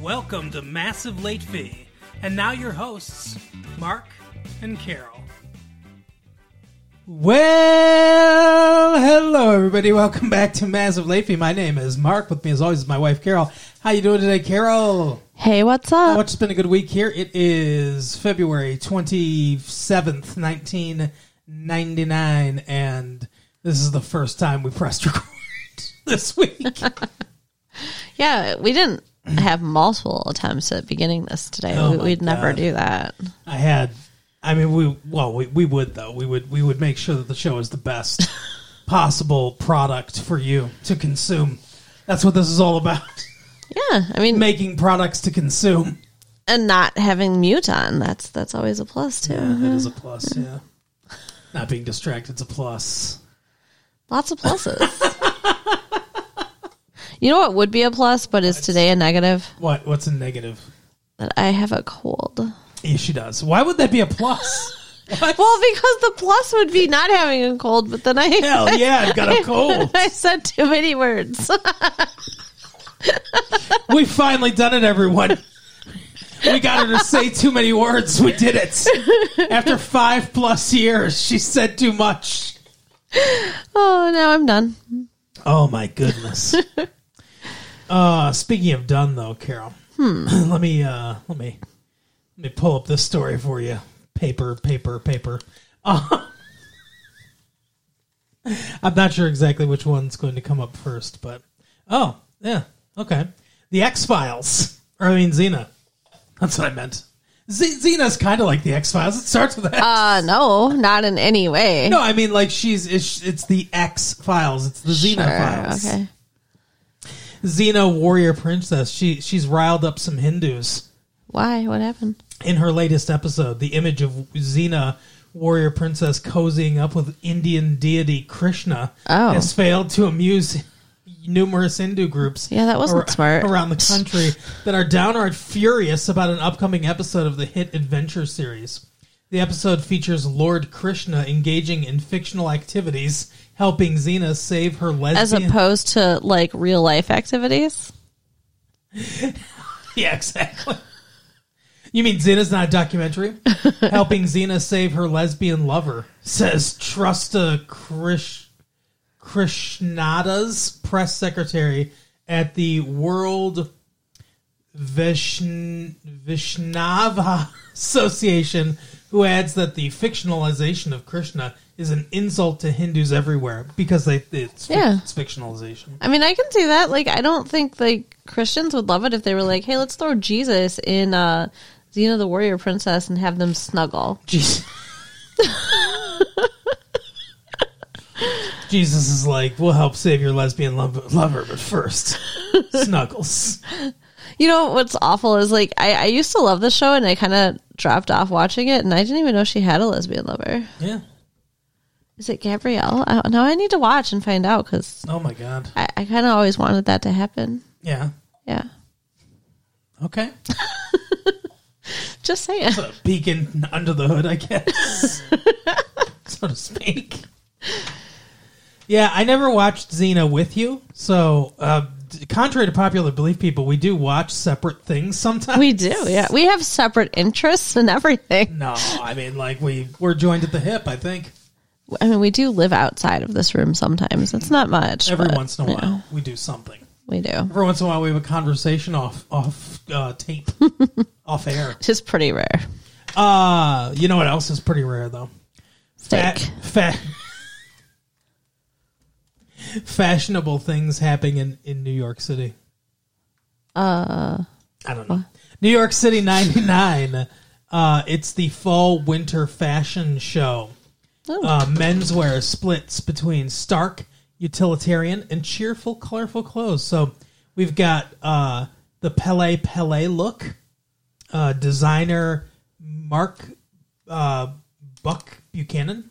Welcome to Massive Late Fee. And now your hosts, Mark and Carol. Well, hello everybody. Welcome back to Massive Late Fee. My name is Mark. With me as always is my wife Carol. How you doing today, Carol? Hey, what's up? What's been a good week here? It is February 27th, 1999 and this is the first time we pressed record this week. yeah, we didn't have multiple attempts at beginning this today. Oh we, we'd never do that. I had I mean we well we, we would though. We would we would make sure that the show is the best possible product for you to consume. That's what this is all about. Yeah, I mean, Making products to consume. and not having mute on. That's that's always a plus too. Yeah, it is a uh-huh. plus, yeah. Not being distracted is a plus. Lots of pluses. you know what would be a plus, but is today a negative? What what's a negative? That I have a cold. Yeah, she does. Why would that be a plus? What? Well, because the plus would be not having a cold, but then I Hell yeah, I've got a cold. I said too many words. We finally done it, everyone. We got her to say too many words. We did it. After five plus years, she said too much. oh, now I'm done. Oh my goodness. Uh speaking of done though, Carol. let me uh let me let me pull up this story for you. Paper, paper, paper. Uh, I'm not sure exactly which one's going to come up first, but oh, yeah. Okay. The X Files. Or I mean Xena. That's what I meant. Z- Xena's kind of like the X Files. It starts with X. Uh, no, not in any way. no, I mean like she's it's, it's the X Files. It's the Xena Files. Okay. Xena warrior princess. She she's riled up some Hindus Why? What happened? in her latest episode. The image of Xena warrior princess cozying up with Indian deity Krishna Oh. has failed to amuse numerous Hindu groups. Yeah, that wasn't ar- smart. around the country that are downright furious about an upcoming episode of the hit adventure series. The episode features Lord Krishna engaging in fictional activities, helping Xena save her lesbian. As opposed to like real life activities. Yeah, exactly. You mean Xena's not a documentary? Helping Xena save her lesbian lover, says Trusta Krish, Krishnada's press secretary at the World Vishn, Vishnava Association, who adds that the fictionalization of Krishna is an insult to Hindus everywhere because they it's, Yeah. it's fictionalization. I mean, I can see that. Like, I don't think like Christians would love it if they were like, "Hey, let's throw Jesus in uh, Xena the Warrior Princess and have them snuggle." Jesus. Jesus is like, we'll help save your lesbian lov- lover, but first, snuggles. You know what's awful is like I, I used to love the show and I kind of dropped off watching it and I didn't even know she had a lesbian lover. Yeah. Is it Gabrielle? I, now I need to watch and find out because Oh my God. I, I kind of always wanted that to happen. Yeah. Yeah, Okay. just saying. A beacon under the hood, I guess, so to speak. Yeah, I never watched Xena with you, so uh, contrary to popular belief, people, we do watch separate things sometimes. We do, yeah. We have separate interests and everything. No, I mean, like we we're joined at the hip. I think I mean, we do live outside of this room sometimes. It's not much. every but, once in a while know, we do something. we do. Every once in a while, we have a conversation off off uh, tape, off air. It's pretty rare. Uh, you know what else is pretty rare though? Steak. Fa- fashionable things happening in, in New York City. Uh, I don't know. New York City '99. Uh, it's the fall winter fashion show. Oh. Uh, menswear splits between stark, utilitarian, and cheerful, colorful clothes. So we've got uh, the Pelle Pelle look. Uh, designer Marc uh, Buck Buchanan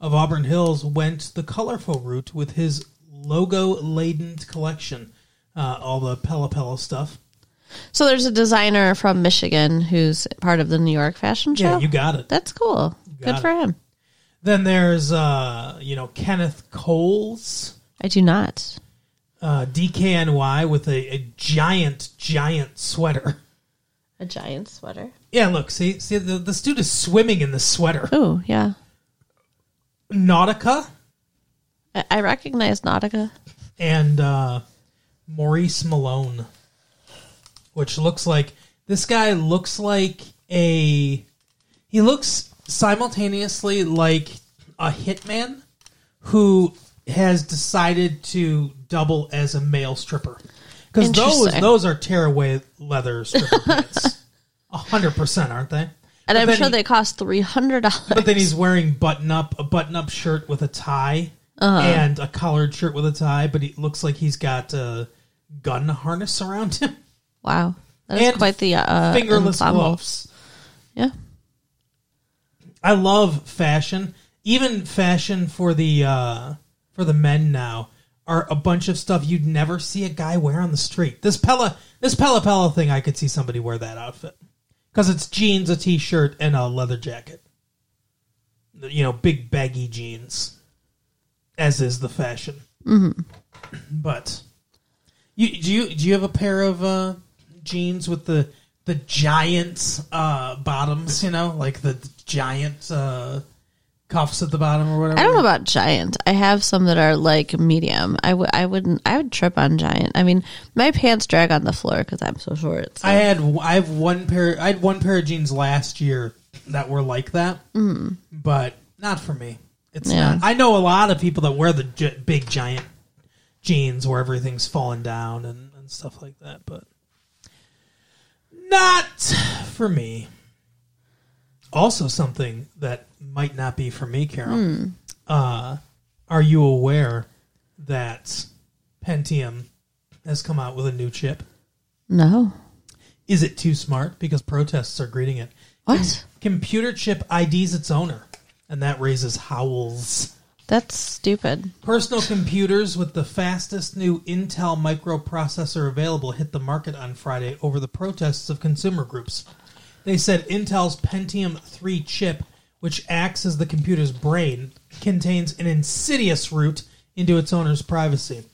of Auburn Hills went the colorful route with his logo laden collection. Uh, all the Pelle Pelle stuff. so there's a designer from Michigan who's part of the New York fashion show. Yeah, you got it. That's cool. Good it. for him. Then there's uh, you know Kenneth Coles. I do not. uh, DKNY with a, a giant, giant sweater. A giant sweater. Yeah, look, see, see, the, this dude is swimming in the sweater. Oh, yeah. Nautica I, I recognize Nautica. and uh, Maurice Malone, which looks like this guy looks like a. He looks simultaneously like a hitman who has decided to double as a male stripper. Because those Interesting. those are tearaway leather stripper pants, a hundred percent, aren't they? And But I'm then sure he- they cost three hundred dollars. But then he's wearing button up a button up shirt with a tie Uh-huh. and a collared shirt with a tie, but he looks like he's got a gun harness around him. wow, that is And quite the uh, Fingerless ensemble. gloves. Yeah, I love fashion. Even fashion for the uh for the men now are a bunch of stuff you'd never see a guy wear on the street. This Pelle this Pelle Pelle thing I could see somebody wear that outfit. Cuz it's jeans, a t-shirt and a leather jacket. You know, big baggy jeans. As is the fashion. Mm-hmm. But you do you do you have a pair of uh jeans with the the giant uh bottoms, you know, like the giant uh cuffs at the bottom or whatever? I don't know about giant. I have some that are like medium. I would I wouldn't I would trip on giant. I mean, my pants drag on the floor because I'm so short. So. I had I have one pair I had one pair of jeans last year that were like that, mm. but not for me. It's Yeah. not. I know a lot of people that wear the gi- big giant jeans where everything's falling down and, and stuff like that, but not for me. Also, something that might not be for me, Carol. Uh, are you aware that Pentium has come out with a new chip? no. Is it too smart? Because protests are greeting it. What? Computer chip IDs its owner, and that raises howls. That's stupid. Personal computers with the fastest new Intel microprocessor available hit the market on Friday over the protests of consumer groups. They said Intel's Pentium 3 chip, which acts as the computer's brain, contains an insidious route into its owner's privacy.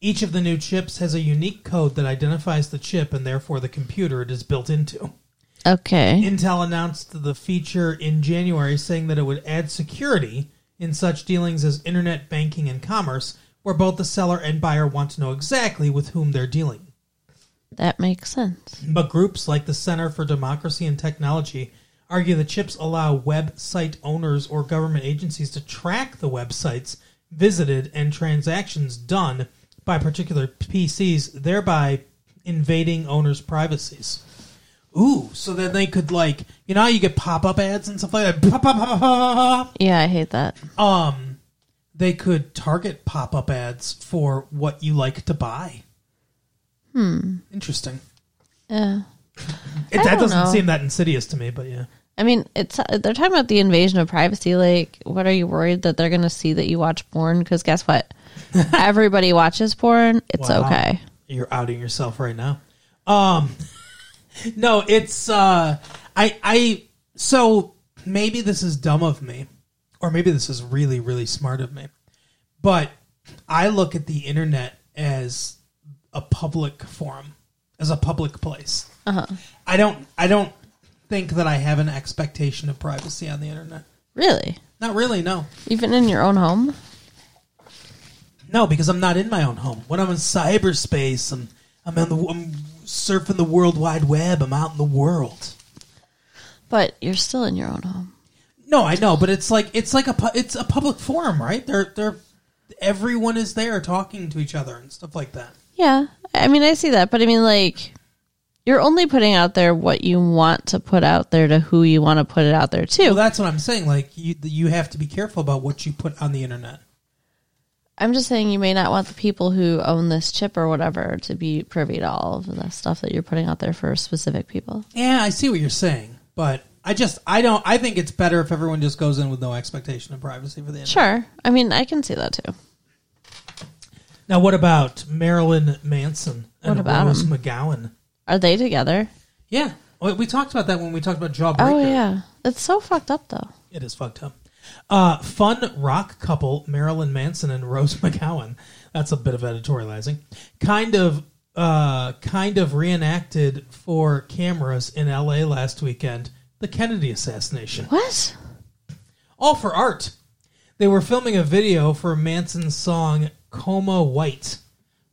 Each of the new chips has a unique code that identifies the chip and therefore the computer it is built into. Okay. Intel announced the feature in January, saying that it would add security in such dealings as internet banking and commerce, where both the seller and buyer want to know exactly with whom they're dealing. That makes sense. But groups like the Center for Democracy and Technology argue the chips allow website owners or government agencies to track the websites visited and transactions done by particular PCs, thereby invading owners' privacies. Ooh, so then they could like, you know, how you get pop up ads and stuff like that. Pop, pop, pop, pop, Yeah, I hate that. Um, they could target pop up ads for what you like to buy. Hmm. Interesting. Yeah. It, that doesn't know. seem that insidious to me, but yeah. I mean, it's they're talking about the invasion of privacy. Like, what are you worried that they're going to see that you watch porn? Because guess what? Everybody watches porn. It's Wow. okay. You're outing yourself right now. Um, no, it's uh, I I so maybe this is dumb of me, or maybe this is really really smart of me, but I look at the internet as a public forum, as a public place. Uh-huh. I don't I don't think that I have an expectation of privacy on the internet. Really? Not really, no. Even in your own home? No, because I'm not in my own home. When I'm in cyberspace, I'm I'm in the I'm surfing the world wide web. I'm out in the world. But you're still in your own home. No, I know, but it's like it's like a pu- it's a public forum, right? They're they're everyone is there talking to each other and stuff like that. Yeah. I mean, I see that, but I mean, like, you're only putting out there what you want to put out there to who you want to put it out there to. Well, that's what I'm saying. Like you you have to be careful about what you put on the internet. I'm just saying you may not want the people who own this chip or whatever to be privy to all of the stuff that you're putting out there for specific people. Yeah, I see what you're saying, but I just I don't I think it's better if everyone just goes in with no expectation of privacy for the internet. Sure. I mean, I can see that too. Now, what about Marilyn Manson and What about Rose him? McGowan? Are they together? Yeah, we we talked about that when we talked about Jawbreaker. Oh, yeah. It's so fucked up, though. It is fucked up. Uh, fun rock couple Marilyn Manson and Rose McGowan. That's a bit of editorializing. Kind of, uh, kind of reenacted for cameras in L.A. last weekend the Kennedy assassination. What? All for art. They were filming a video for Manson's song "Coma White"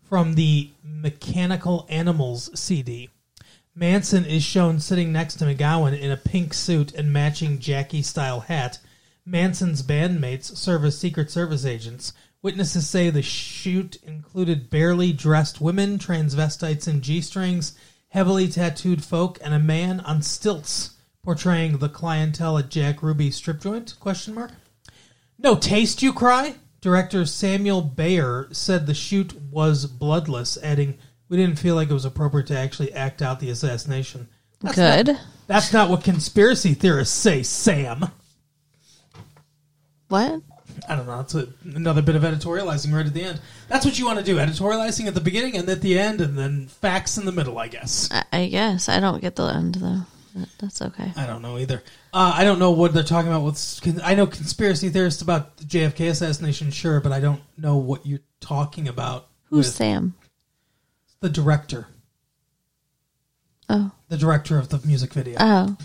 from the Mechanical Animals CD. Manson is shown sitting next to McGowan in a pink suit and matching Jackie style hat. Manson's bandmates serve as Secret Service agents. Witnesses say the shoot included barely dressed women, transvestites in G strings, heavily tattooed folk, and a man on stilts portraying the clientele at Jack Ruby strip joint? Question mark. No taste, you cry? Director Samuel Bayer said the shoot was bloodless, adding, We didn't feel like it was appropriate to actually act out the assassination. That's Good. Not, that's not what conspiracy theorists say, Sam. What? I don't know. That's a, another bit of editorializing right at the end. That's what you want to do editorializing at the beginning and at the end, and then facts in the middle, I guess. I, I guess I don't get the end though. That's okay. I don't know either. Uh, I don't know what they're talking about. With I know conspiracy theorists about the JFK assassination, sure, but I don't know what you're talking about. Who's Sam? the director? Oh, The director of the music video oh,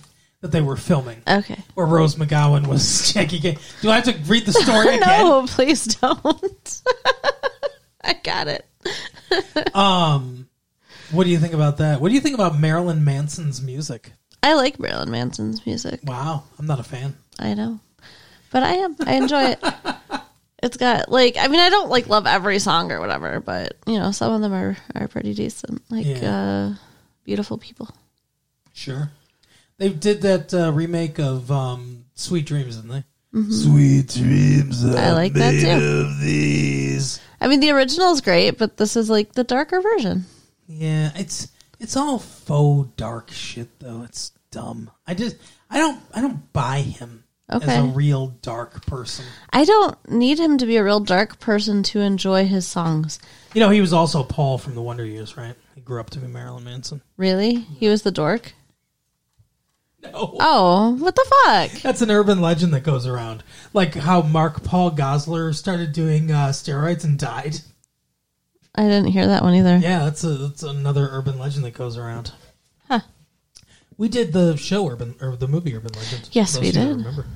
that they were filming, okay. where Rose McGowan was Jackie. Gay. Do I have to read the story again? No, please don't. I got it. Um, what do you think about that? What do you think about Marilyn Manson's music? I like Marilyn Manson's music. Wow, I'm not a fan. I know, but I am. I enjoy it. It's got like I mean I don't like love every song or whatever, but you know some of them are are pretty decent. Like Yeah. uh, beautiful people. Sure. They did that uh, remake of um, Sweet Dreams, didn't they? Sweet dreams. I like that too. Of these. I mean the original is great, but this is like the darker version. Yeah, it's it's all faux dark shit though. It's dumb. I just I don't I don't buy him as a real dark person. I don't need him to be a real dark person to enjoy his songs. You know, he was also Paul from the Wonder Years, right? He grew up to be Marilyn Manson. Really? He was the dork? No. Oh, what the fuck? That's an urban legend that goes around. Like how Mark Paul Gosselaar started doing uh, steroids and died. I didn't hear that one either. Yeah, that's a that's another urban legend that goes around. Huh. We did the show urban or the movie Urban Legend. Yes, we of you that did. Remember.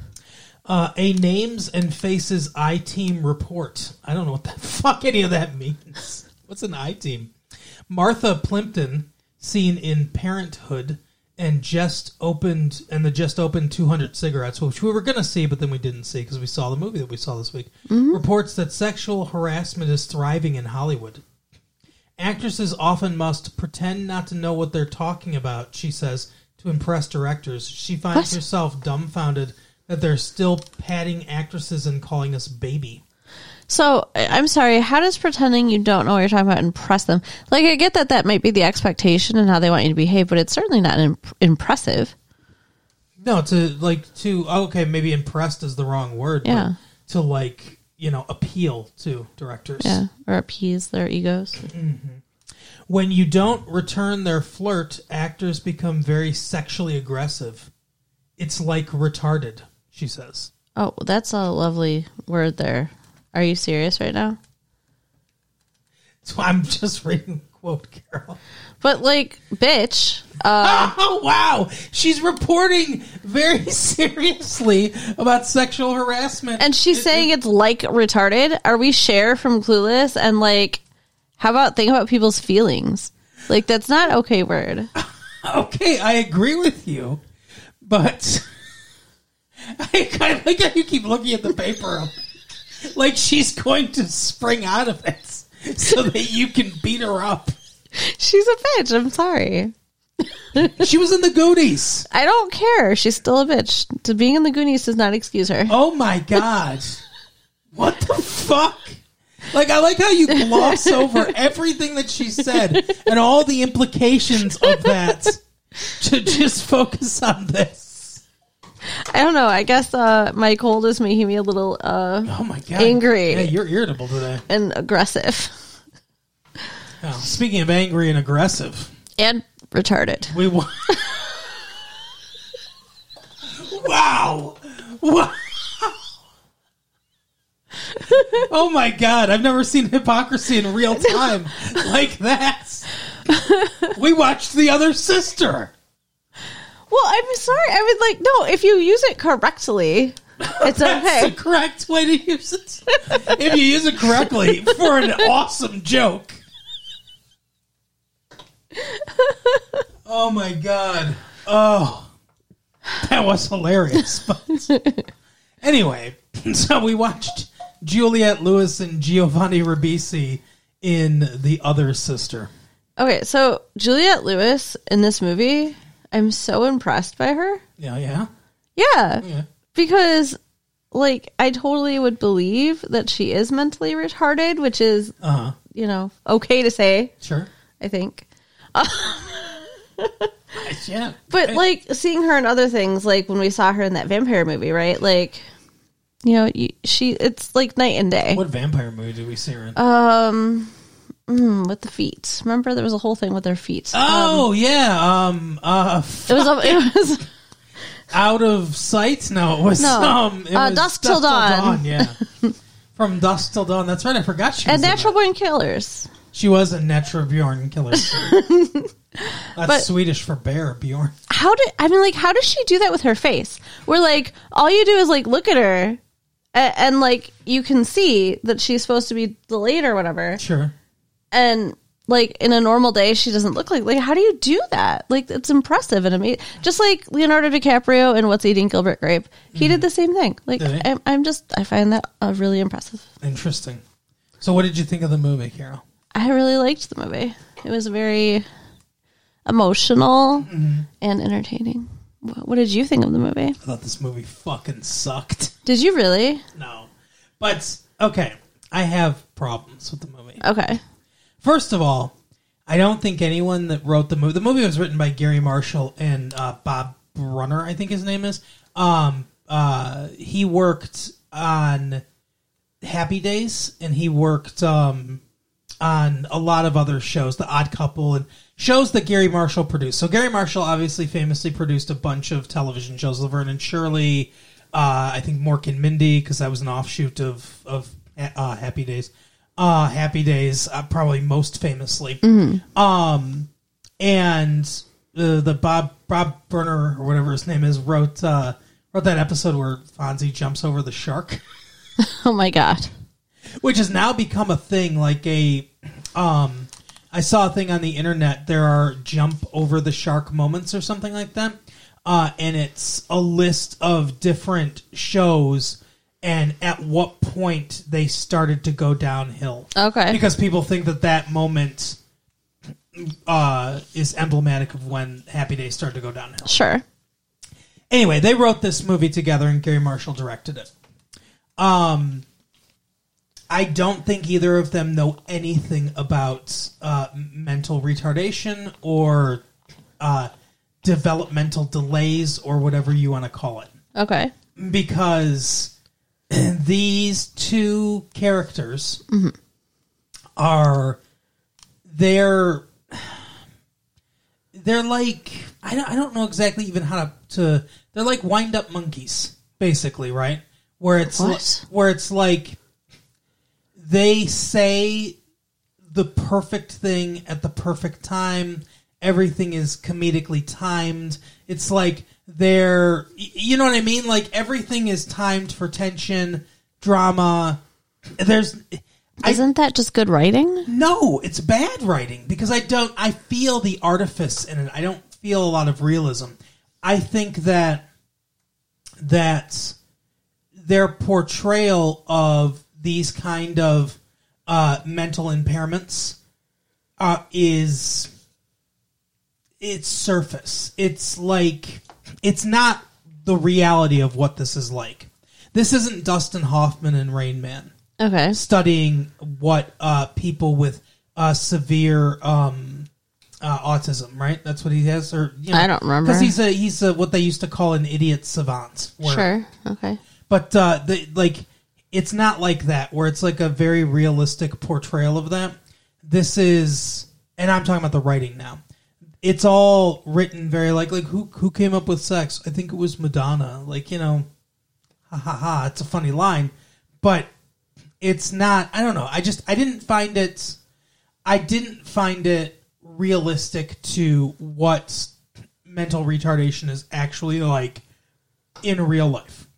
Uh, a names and faces I team report. I don't know what the fuck any of that means. What's an I team? Martha Plimpton, seen in Parenthood, and just opened and the just opened 200 cigarettes, which we were going to see, but then we didn't see because we saw the movie that we saw this week. Mm-hmm. Reports that sexual harassment is thriving in Hollywood. Actresses often must pretend not to know what they're talking about, she says, to impress directors. She finds What? herself dumbfounded that they're still patting actresses and calling us baby. So I'm sorry. How does pretending you don't know what you're talking about impress them? Like I get that that might be the expectation and how they want you to behave, but it's certainly not imp- impressive. No, to like to oh, okay, maybe impressed is the wrong word. but Yeah. to like you know appeal to directors. Yeah, or appease their egos. Mm-hmm. When you don't return their flirt, actors become very sexually aggressive. It's like retarded, she says. Oh, that's a lovely word there. Are you serious right now? So I'm just reading quote, Carol. But like, bitch. Uh, oh wow, she's reporting very seriously about sexual harassment, and she's saying it's like retarded. Are we Cher from Clueless? And like, how about think about people's feelings? Like that's not okay word. Okay, I agree with you, but I kind of like how you keep looking at the paper like she's going to spring out of it so that you can beat her up. She's a bitch. I'm sorry. She was in the Goonies. I don't care. She's still a bitch. To being in the Goonies does not excuse her. Oh my god, what the fuck? Like I like how you gloss over everything that she said and all the implications of that to just focus on this. I don't know. I guess uh, my cold is making me a little uh, Oh my god, Angry. Yeah, you're irritable today. and aggressive Oh, speaking of angry and aggressive, and retarded. we wow, wow. oh my god, I've never seen hypocrisy in real time like that. We watched the other sister. Well, I'm sorry. I would like no. If you use it correctly, it's That's okay. the correct way to use it. If you use it correctly for an awesome joke. Oh my god. Oh. That was hilarious. But anyway, so we watched Juliette Lewis and Giovanni Ribisi in The Other Sister. Okay, so Juliette Lewis in this movie, I'm so impressed by her. Yeah, yeah. Yeah, Yeah. because like I totally would believe that she is mentally retarded, which is Uh-huh. you know okay to say. Sure. I think. Yeah. But like seeing her in other things, like when we saw her in that vampire movie, right? Like, you know, she it's like night and day. What vampire movie did we see her in? Um, mm, with the feet. Remember, there was a whole thing with their feet. oh, yeah. Um uh it was. It was. out of sight? No, it was No. um it Uh, was Dusk Till Dawn. yeah. From Dusk Till Dawn. That's right. I forgot she was and Natural. Born Killers. She was a natural Bjorn killer. That's But- Swedish for bear, Bjorn. How did I mean? Like, how does she do that with her face? Where like all you do is like look at her, and, and like you can see that she's supposed to be delayed or whatever, Sure. And like in a normal day she doesn't look like like how do you do that like it's impressive and amazing just like leonardo dicaprio in what's eating gilbert grape he did the same thing like? I'm, I'm just i find that uh, really impressive Interesting. So what did you think of the movie, Carol? i really liked the movie it was very emotional Mm-hmm. and entertaining what, what did you think of the movie I thought this movie fucking sucked. did you really No. But okay, I have problems with the movie. okay First of all, I don't think anyone that wrote the movie. The movie was written by Garry Marshall and uh, Bob Brunner, I think his name is. Um, uh, he worked on Happy Days, and he worked um, on a lot of other shows, The Odd Couple, and shows that Garry Marshall produced. So Garry Marshall obviously famously produced a bunch of television shows, Laverne and Shirley. Uh, I think Mork and Mindy, because that was an offshoot of of uh, Happy Days. Uh, Happy Days, uh, probably most famously. Um, and uh, the Bob Bob Burner or whatever his name is wrote uh, wrote that episode where Fonzie jumps over the shark. oh my god which has now become a thing like a um i saw a thing on the internet there are jump over the shark moments or something like that uh and it's a list of different shows and at what point they started to go downhill. Okay. Because people think that that moment uh is emblematic of when happy days started to go downhill. Sure. Anyway, they wrote this movie together and Garry Marshall directed it. Um, I don't think either of them know anything about uh, mental retardation or uh, developmental delays or whatever you want to call it. Okay. Because these two characters mm-hmm. are they're they're like I don't, I don't know exactly even how to, to they're like wind up monkeys basically right? Where it's li- What? where it's like they say the perfect thing at the perfect time. Everything is comedically timed. It's like they're you know what i mean like everything is timed for tension drama there's isn't that just good writing no, it's bad writing because I don't. I feel the artifice in it. I don't feel a lot of realism. I think that that their portrayal of these kind of uh, mental impairments uh, is it's surface. It's like it's not the reality of what this is like. This isn't Dustin Hoffman and Rain Man okay studying what uh, people with uh, severe um, uh, autism, right? That's what he has, or you know, I don't remember. because he's a he's a, what they used to call an idiot savant. where- sure okay but uh, the like it's not like that where it's like a very realistic portrayal of that. This is, and I'm talking about the writing now. It's all written very like like who who came up with sex? I think it was Madonna. Like you know, ha ha ha. It's a funny line, but it's not. I don't know. I just I didn't find it. I didn't find it realistic to what mental retardation is actually like in real life.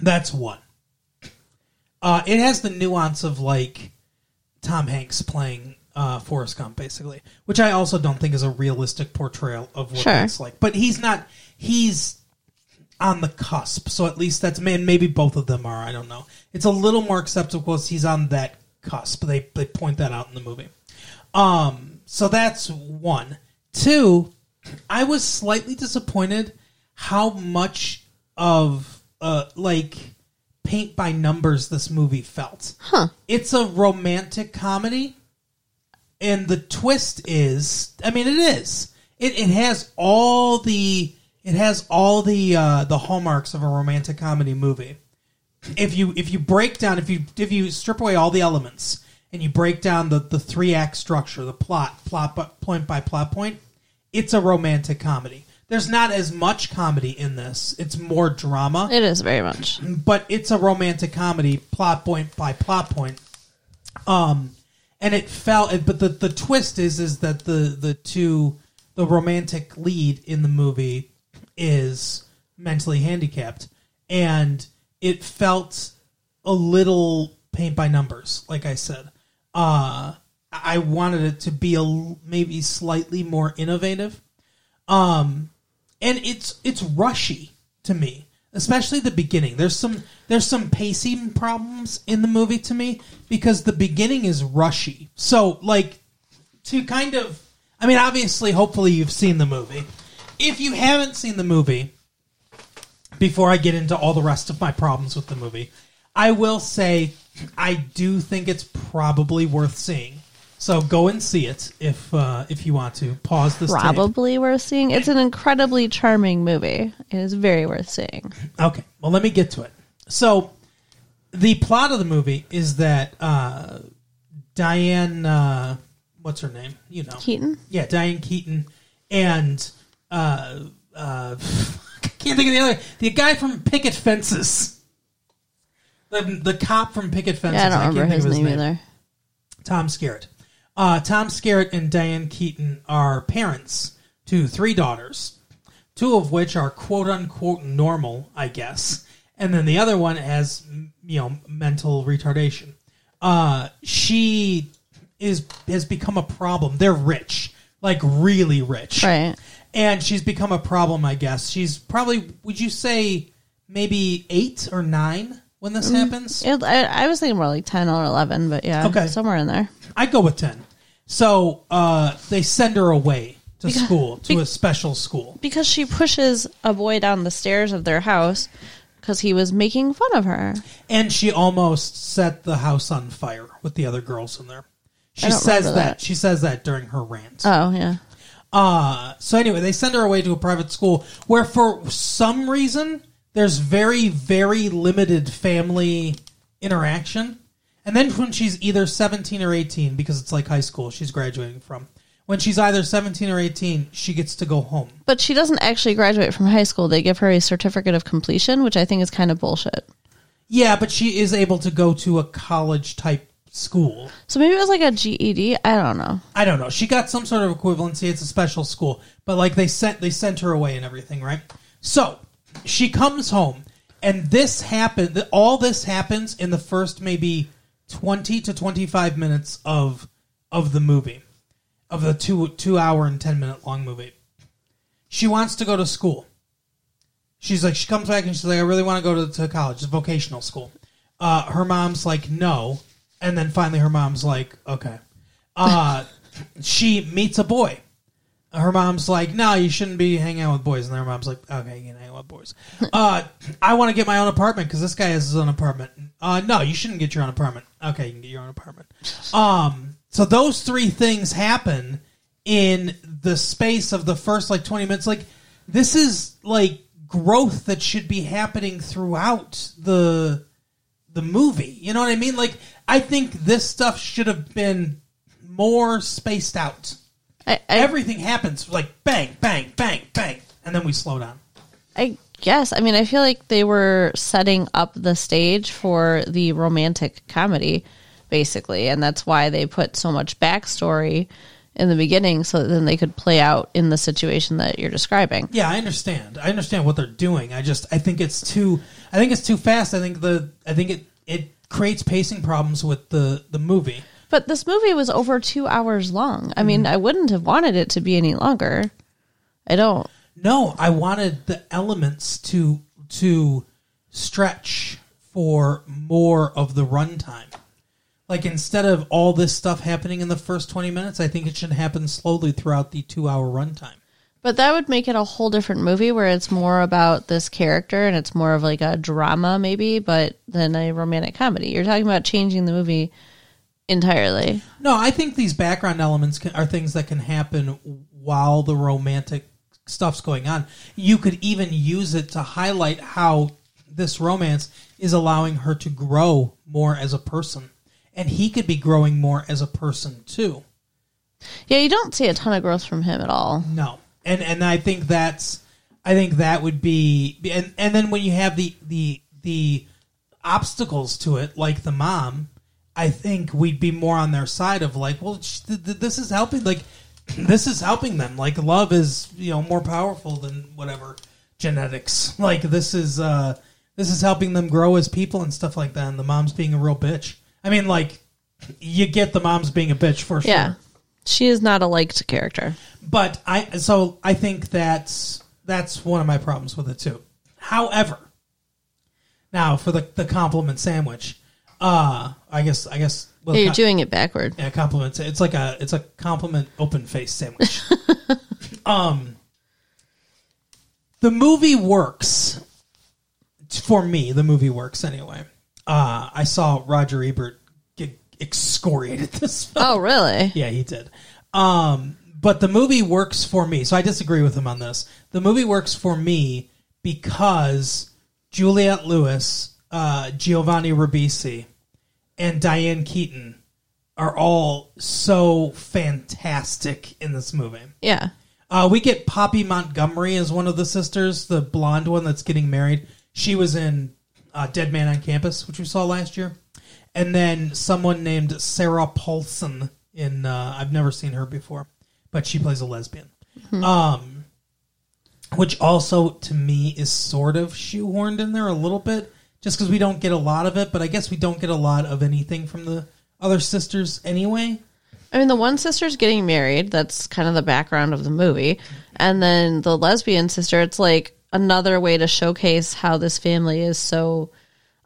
That's one. Uh, it has the nuance of like Tom Hanks playing uh, Forrest Gump, basically, which I also don't think is a realistic portrayal of what Sure. it's like. But he's not. He's on the cusp, so at least that's man. Maybe both of them are. I don't know. It's a little more acceptable as he's on that cusp. They they point that out in the movie. Um, so that's one. Two, I was slightly disappointed how much of uh like paint by numbers this movie felt. Huh. It's a romantic comedy, and the twist is, I mean, it is. It it has all the it has all the uh, the hallmarks of a romantic comedy movie. If you if you break down if you if you strip away all the elements and you break down the the three act structure, the plot, plot point by plot point, it's a romantic comedy. There's not as much comedy in this. It's more drama It is very much. but it's a romantic comedy, plot point by plot point. Um, and it felt. But the the twist is is that the the two the romantic lead in the movie is mentally handicapped, and it felt a little paint by numbers. Like I said, uh, I wanted it to be a maybe slightly more innovative. Um, and it's it's rushy to me, especially the beginning. There's some there's some pacing problems in the movie to me because the beginning is rushy. So like to kind of I mean obviously hopefully you've seen the movie. If you haven't seen the movie before I get into all the rest of my problems with the movie, I will say I do think it's probably worth seeing. So go and see it if uh, if you want to. Pause this tape. Probably worth seeing. It's an incredibly charming movie. It is very worth seeing. Okay, well, let me get to it. So, the plot of the movie is that uh, Diane, uh, what's her name? You know, Keaton? yeah, Diane Keaton, and uh, uh, I can't think of the other the guy from Picket Fences, the the cop from Picket Fences. Yeah, I don't can't remember think his of name either. Tom Skerritt. Uh, Tom Skerritt and Diane Keaton are parents to three daughters, two of which are quote unquote normal, I guess, and then the other one has you know mental retardation. Uh, she is has become a problem. They're rich, like really rich, Right. and she's become a problem. I guess she's probably would you say maybe eight or nine when this happens? It, I, I was thinking more like 10 or 11, but yeah. Okay. Somewhere in there. I go with ten. So uh, they send her away to Because- school, to be- a special school. Because she pushes a boy down the stairs of their house because he was making fun of her. And she almost set the house on fire with the other girls in there. She says that. that. She says that during her rant. Oh, yeah. Uh, so anyway, they send her away to a private school where, for some reason, there's very, very limited family interaction. And then when she's either 17 or 18, because it's like high school she's graduating from, when she's either 17 or 18, she gets to go home. But she doesn't actually graduate from high school. They give her a certificate of completion, which I think is kind of bullshit. Yeah, but she is able to go to a college type school. So maybe it was like a GED. I don't know. I don't know. She got some sort of equivalency. It's a special school, but like they sent they sent her away and everything, right? So she comes home, and this happened. All this happens in the first maybe twenty to twenty five minutes of of the movie, of the two two hour and ten minute long movie. She wants to go to school. She's like, she comes back and she's like, I really want to go to, to college, vocational school. Uh, her mom's like, no, and then finally her mom's like, okay. Uh, she meets a boy. Her mom's like, no, you shouldn't be hanging out with boys. And her mom's like, okay, you can hang out with boys. Uh, I want to get my own apartment because this guy has his own apartment. Uh, no, you shouldn't get your own apartment. Okay, you can get your own apartment. Um, so those three things happen in the space of the first like 20 minutes. Like, this is like growth that should be happening throughout the the movie. You know what I mean? Like I think this stuff should have been more spaced out. I, I, Everything happens like bang, bang, bang, bang, and then we slow down. I guess. I mean, I feel like they were setting up the stage for the romantic comedy, basically, and that's why they put so much backstory in the beginning, so that then they could play out in the situation that you're describing. Yeah, I understand. I understand what they're doing. I just I think it's too I think it's too fast. I think the I think it it creates pacing problems with the the movie. But this movie was over two hours long. I mean, mm. I wouldn't have wanted it to be any longer. I don't. No, I wanted the elements to to stretch for more of the runtime. Like instead of all this stuff happening in the first twenty minutes, I think it should happen slowly throughout the two hour runtime. But that would make it a whole different movie where it's more about this character and it's more of like a drama, maybe, but than a romantic comedy. You're talking about changing the movie entirely. No, I think these background elements can, are things that can happen while the romantic stuff's going on. You could even use it to highlight how this romance is allowing her to grow more as a person. And he could be growing more as a person too. Yeah, you don't see a ton of growth from him at all. No. And and I think that's I think that would be and and then when you have the the the obstacles to it like the mom, I think we'd be more on their side of like, well, sh- th- th- this is helping like this is helping them. Like love is, you know, more powerful than whatever genetics. Like this is uh this is helping them grow as people and stuff like that and the mom's being a real bitch. I mean like you get the mom's being a bitch for sure. Yeah. She is not a liked character. But I so I think that's that's one of my problems with it too. However, now for the the compliment sandwich, uh I guess I guess well, Yeah, you're co- doing it backward. yeah, compliment. It's like a it's a compliment open face sandwich. um, the movie works for me. The movie works anyway. Uh, I saw Roger Ebert get excoriated this film. Oh, really? Yeah, he did. Um, but the movie works for me. So I disagree with him on this. The movie works for me because Juliette Lewis, uh, Giovanni Ribisi, and Diane Keaton are all so fantastic in this movie. Yeah. Uh, we get Poppy Montgomery as one of the sisters, the blonde one that's getting married. She was in uh, Dead Man on Campus, which we saw last year. And then someone named Sarah Paulson in uh, I've never seen her before, but she plays a lesbian. Um, which also to me is sort of shoehorned in there a little bit, just because we don't get a lot of it. But I guess we don't get a lot of anything from the other sisters anyway. I mean, the one sister's getting married. That's kind of the background of the movie. And then the lesbian sister, it's like another way to showcase how this family is so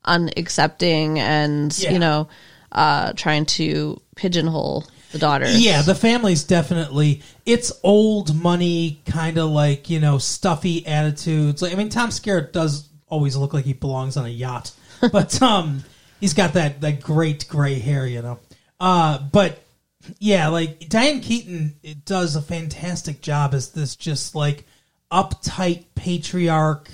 unaccepting and, Yeah. you know, uh, trying to pigeonhole the daughter. Yeah, the family's definitely it's old money kind of like, you know, stuffy attitudes. Like I mean Tom Skerritt does always look like he belongs on a yacht. But um he's got that that great gray hair, you know. Uh but yeah, like Diane Keaton it does a fantastic job as this just like uptight patriarch.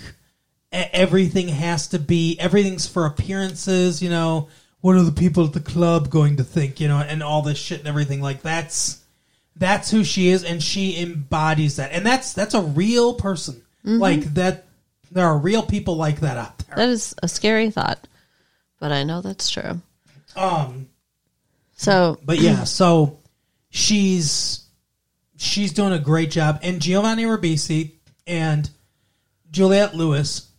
Everything has to be everything's for appearances you know? What are the people at the club going to think you know? And all this shit and everything. Like that's that's who she is and she embodies that. And that's that's a real person. Like that there are real people like that out there. That is a scary thought, but I know that's true. um So, but yeah so she's she's doing a great job. And giovanni ribisi and juliette lewis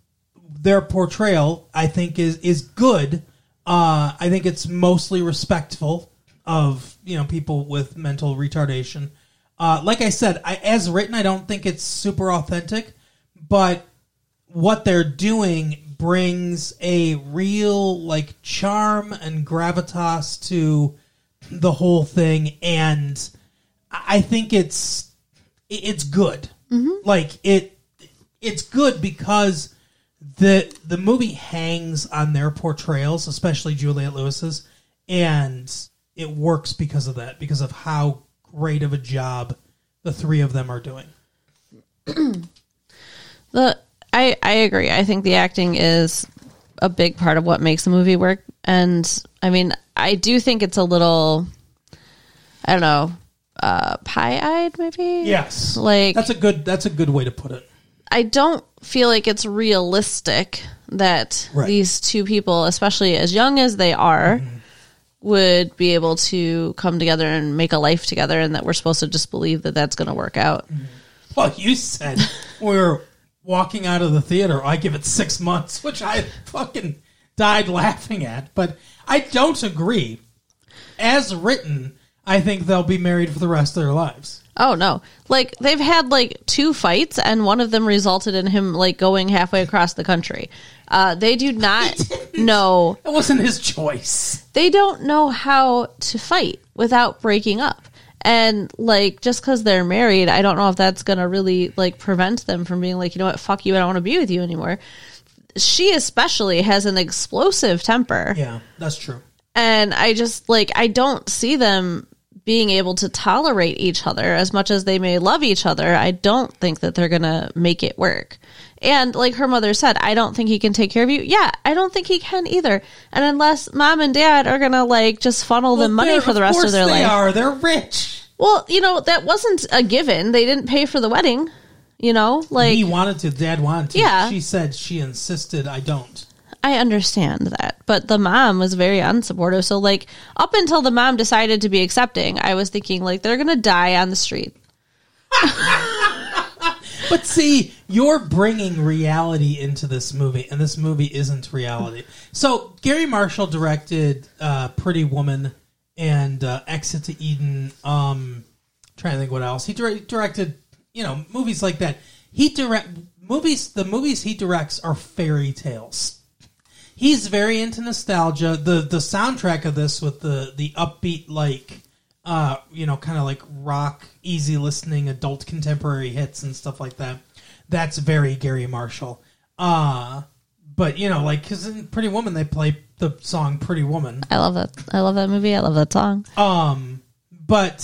their portrayal i think is is good. Uh i think it's mostly respectful of you know people with mental retardation. Uh like i said I, as written i don't think it's super authentic but what they're doing brings a real like charm and gravitas to the whole thing. And i think it's it's good. Mm-hmm. Like it it's good because the the movie hangs on their portrayals especially juliette lewis's and it works because of that because of how great of a job the three of them are doing. The I I agree. I think the acting is a big part of what makes a movie work. And I mean, I do think it's a little I don't know, uh pie eyed maybe? yes Like that's a good that's a good way to put it I don't feel like it's realistic that Right. these two people, especially as young as they are, Mm-hmm. would be able to come together and make a life together, and that we're supposed to just believe that that's going to work out. Well, you said we were walking out of the theater. I give it six months, which I fucking died laughing at. But I don't agree. As written, I think they'll be married for the rest of their lives. Oh no! Like they've had like two fights, and one of them resulted in him like going halfway across the country. Uh, they do not know. It wasn't his choice. They don't know how to fight without breaking up. And like just because they're married, I don't know if that's gonna really like prevent them from being like, you know what, fuck you, I don't want to be with you anymore. She especially has an explosive temper. Yeah, that's true. and I just like I don't see them being able to tolerate each other as much as they may love each other. I don't think that they're gonna make it work. And like her mother said, I don't think he can take care of you. Yeah, I don't think he can either. And unless mom and dad are gonna like just funnel them money for the rest of course their they life. They are. They're rich. Well, you know, that wasn't a given. They didn't pay for the wedding. You know, like he wanted to. Dad wanted to. Yeah. She said she insisted. I don't. I understand that, but the mom was very unsupportive. So, like, up until the mom decided to be accepting, I was thinking, like, they're gonna die on the street. But see, you're bringing reality into this movie, and this movie isn't reality. So Garry Marshall directed uh, Pretty Woman and uh, Exit to Eden. Um, trying to think what else he dir- directed. You know, movies like that. He direct movies. The movies he directs are fairy tales. He's very into nostalgia. the The soundtrack of this with the the upbeat like uh, you know, kind of like rock, easy listening, adult contemporary hits and stuff like that. That's very Garry Marshall. Uh, but you know, like because in Pretty Woman they play the song "Pretty Woman." I love that. I love that movie. I love that song. Um, but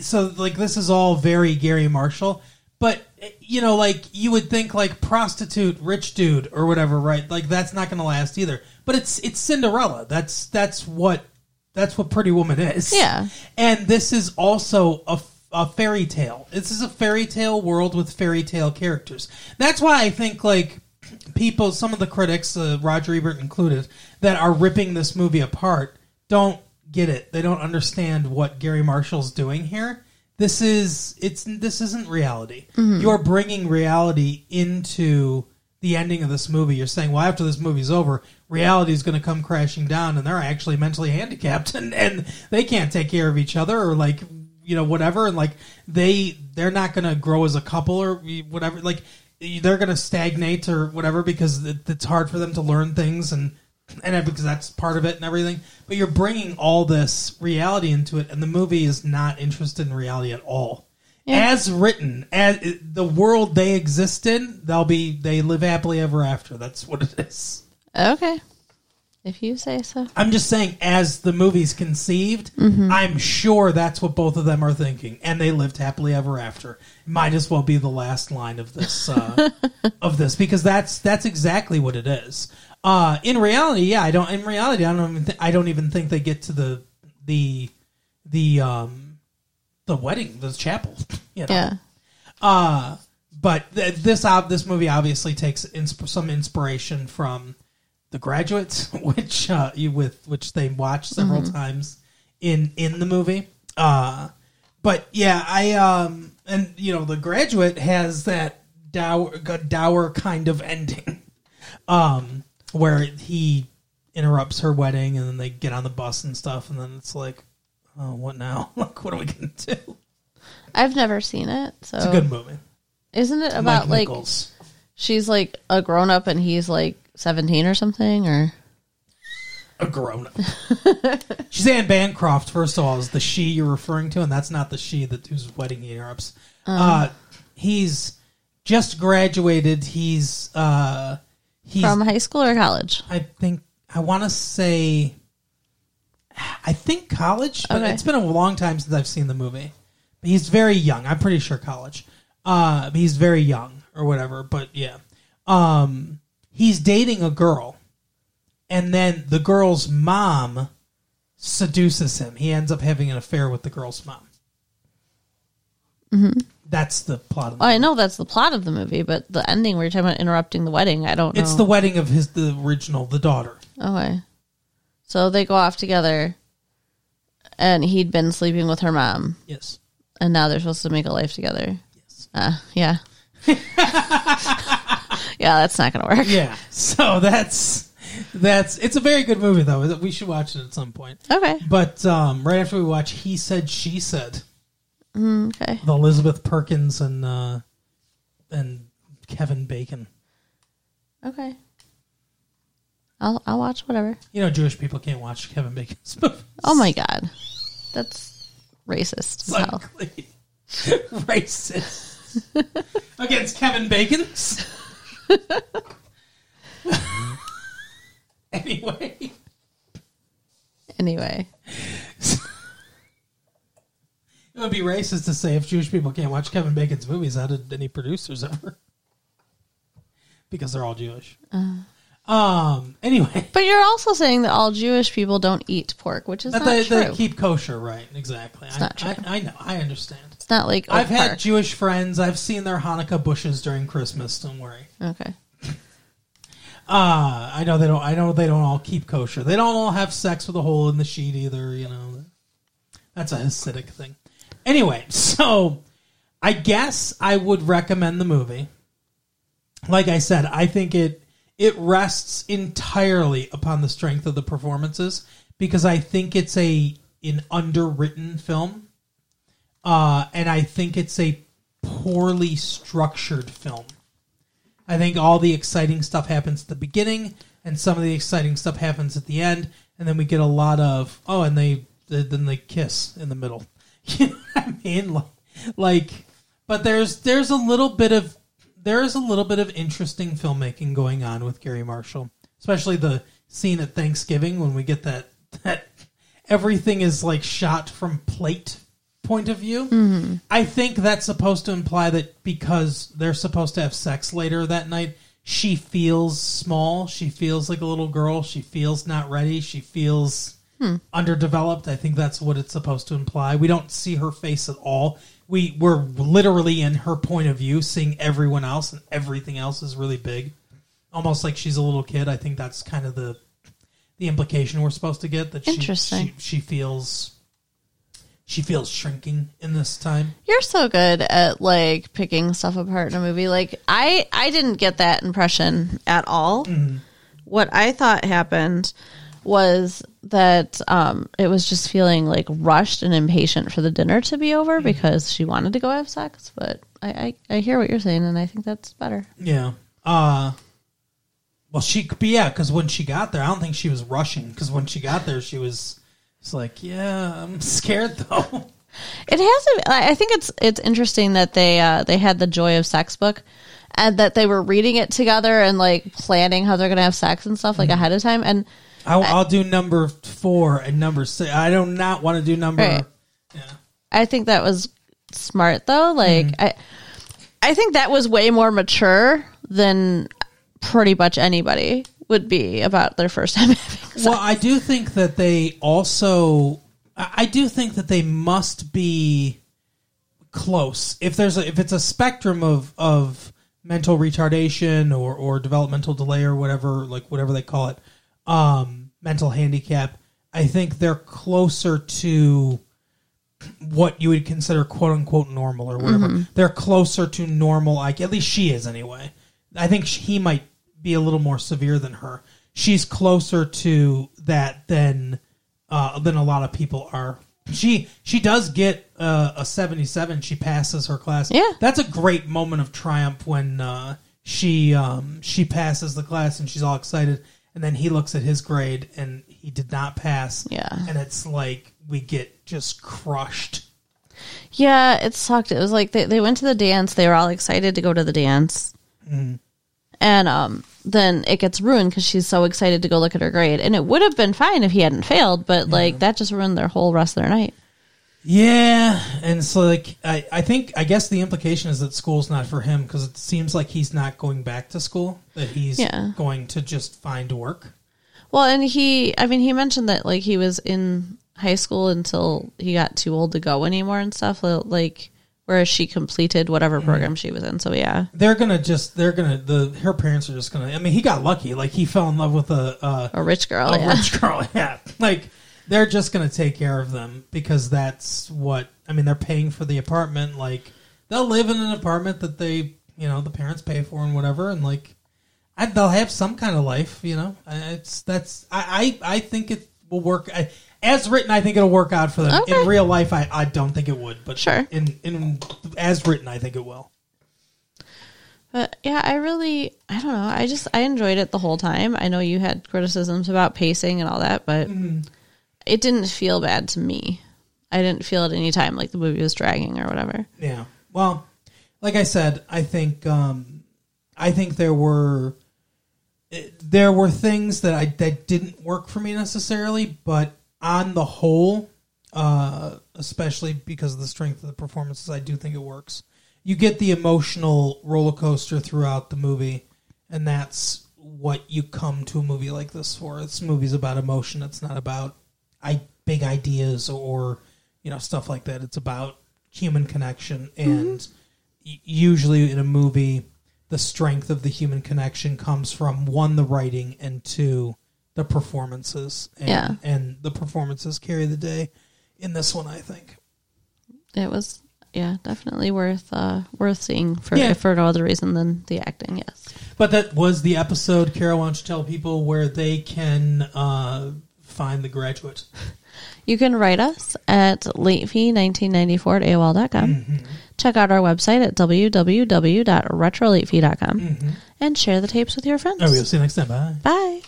so like this is all very Garry Marshall. But you know, like you would think like prostitute, rich dude, or whatever, right? Like that's not going to last either. But it's it's Cinderella. That's that's what that's what Pretty Woman is. Yeah. And this is also a, a fairy tale. This is a fairy tale world with fairy tale characters. That's why I think like people, some of the critics, uh, Roger Ebert included, that are ripping this movie apart don't get it. They don't understand what Garry Marshall's doing here. This is it's this isn't reality. You're bringing reality into the ending of this movie. You're saying, well, after this movie's over, reality is going to come crashing down, and they're actually mentally handicapped, and, and they can't take care of each other, or like you know whatever, and like they they're not going to grow as a couple or whatever. Like they're going to stagnate or whatever because it, it's hard for them to learn things and and because that's part of it and everything. But you're bringing all this reality into it, and the movie is not interested in reality at all. Yeah. As written, as the world they exist in, they'll be they live happily ever after. That's what it is. Okay, if you say so. I'm just saying, as the movie's conceived, I'm sure that's what both of them are thinking, and they lived happily ever after. Might as well be the last line of this uh, of this because that's that's exactly what it is. Uh, in reality, yeah, I don't. In reality, I don't even. Th- I don't even think they get to the the the um the wedding, the chapel. You know? Yeah. Uh, but th- this ob- this movie obviously takes insp- some inspiration from The Graduate, which uh, you with which they watched several times in in the movie. Uh, but yeah, I um and you know The Graduate has that dour dour kind of ending, um, where he interrupts her wedding and then they get on the bus and stuff, and then it's like, oh, what now? Like, what are we gonna do? I've never seen it, so It's a good movie. isn't it about like she's like a grown up and he's like seventeen or something, or a grown up. She's Anne Bancroft, first of all, is the she you're referring to, and that's not the she that whose wedding he interrupts. Uh, he's just graduated. He's uh, he's from high school or college? I think I want to say I think college, but Okay. it's been a long time since I've seen the movie. But he's very young. I'm pretty sure college. Uh, he's very young or whatever. But yeah, um, he's dating a girl, and then the girl's mom seduces him. He ends up having an affair with the girl's mom. That's the plot. Of the Oh, I know that's the plot of the movie, but the ending where you're talking about interrupting the wedding, I don't know. It's the wedding of his the original the daughter. Okay. So they go off together, and he'd been sleeping with her mom, Yes. and now they're supposed to make a life together. Yes. Uh, yeah. yeah, that's not going to work. Yeah. So that's that's it's a very good movie though. We should watch it at some point. Okay. But um, right after we watch, he said, she said, Okay. with Elizabeth Perkins and uh, and Kevin Bacon. Okay. I'll I'll watch whatever. You know, Jewish people can't watch Kevin Bacon's movies. Oh my god, that's racist as hell. Racist. Against Kevin Bacon's. anyway. Anyway, It would be racist to say if Jewish people can't watch Kevin Bacon's movies, how did any producers ever? Because they're all Jewish. Uh-huh. Um. Anyway, but you're also saying that all Jewish people don't eat pork, which is that not they, true. they keep kosher, right? Exactly. I, not true. I, I know. I understand. it's not like I've Oak had Park. Jewish friends. I've seen their Hanukkah bushes during Christmas. Don't worry. okay. Uh, I know they don't. I know they don't all keep kosher. They don't all have sex with a hole in the sheet either. You know, that's a Hasidic thing. Anyway, so I guess I would recommend the movie. Like I said, I think it it rests entirely upon the strength of the performances because I think it's a an underwritten film, uh, and I think it's a poorly structured film. I think all the exciting stuff happens at the beginning, and some of the exciting stuff happens at the end, and then we get a lot of oh, and they then they kiss in the middle. You know what I mean? Like, like, but there's there's a little bit of there is a little bit of interesting filmmaking going on with Garry Marshall, especially the scene at Thanksgiving when we get that that everything is like shot from plate point of view. Mm-hmm. I think that's supposed to imply that because they're supposed to have sex later that night, she feels small. She feels like a little girl. She feels not ready. She feels hmm. underdeveloped. I think that's what it's supposed to imply. We don't see her face at all. We we're literally in her point of view, seeing everyone else, and everything else is really big, almost like she's a little kid. I think that's kind of the the implication we're supposed to get that she, Interesting. she she feels she feels shrinking in this time. You're so good at like picking stuff apart in a movie. Like I I didn't get that impression at all. Mm-hmm. What I thought happened was that um it was just feeling like rushed and impatient for the dinner to be over because she wanted to go have sex, but I, I I hear what you're saying and I think that's better. Yeah. Uh well, she could be yeah, because when she got there, I don't think she was rushing. Because when she got there, she was, it's like, yeah, I'm scared though. It has. A, I think it's it's interesting that they uh, they had the Joy of Sex book, and that they were reading it together and like planning how they're gonna have sex and stuff like ahead of time. And I'll, I'll do number four and number six. I do not want to do number. Right. Yeah. I think that was smart though. Like I, I think that was way more mature than pretty much anybody would be about their first time having sex. Well, I do think that they also, I I do think that they must be close. If there's a, if it's a spectrum of of mental retardation or or developmental delay or whatever, like whatever they call it, um, mental handicap, I think they're closer to what you would consider quote unquote normal or whatever. They're closer to normal. Like at least she is anyway. I think sh- he might be a little more severe than her. She's closer to that than uh, than a lot of people are. She she does get uh, a seventy seven. She passes her class. Yeah. that's a great moment of triumph when uh, she um, she passes the class and she's all excited. And then he looks at his grade and he did not pass. Yeah. and it's like we get just crushed. Yeah, it sucked. It was like they, they went to the dance. They were all excited to go to the dance. And um, then it gets ruined because she's so excited to go look at her grade. And it would have been fine if he hadn't failed, but like that just ruined their whole rest of their night. Yeah, and so like I, I think I guess the implication is that school's not for him because it seems like he's not going back to school. That he's Yeah. going to just find work. Well, and he, I mean, he mentioned that like he was in high school until he got too old to go anymore and stuff. Like, whereas she completed whatever program she was in. So yeah, They're gonna just they're gonna the her parents are just gonna. I mean, he got lucky. Like he fell in love with a uh, a rich girl. a yeah. rich girl. Yeah, like they're just gonna take care of them because that's what I mean. They're paying for the apartment. Like they'll live in an apartment that they you know the parents pay for and whatever, and like I, they'll have some kind of life. You know, it's that's I I, I think it will work. I, as written, I think it'll work out for them. Okay. In real life, I, I don't think it would, but Sure. in in as written, I think it will. But yeah, I really, I don't know. I just, I enjoyed it the whole time. I know you had criticisms about pacing and all that, but mm-hmm. It didn't feel bad to me. I didn't feel at any time like the movie was dragging or whatever. Yeah. Well, like I said, I think um, I think there were there were things that I that didn't work for me necessarily, but on the whole, uh, especially because of the strength of the performances, I do think it works. You get the emotional roller coaster throughout the movie, and that's what you come to a movie like this for. This movie's about emotion. It's not about I big ideas or you know stuff like that. It's about human connection, and y- usually in a movie, the strength of the human connection comes from one the writing and two the performances. And, Yeah. and the performances carry the day in this one. I think. It was, yeah, definitely worth, uh, worth seeing for, Yeah. if for no other reason than the acting. Yes. But that was the episode. Carol, why don't you tell people where they can uh, find the graduate? You can write us at latefee1994 at AOL.com. Mm-hmm. Check out our website at www.retrolatefee.com mm-hmm. and share the tapes with your friends. Oh, we'll see you next time. Bye. Bye.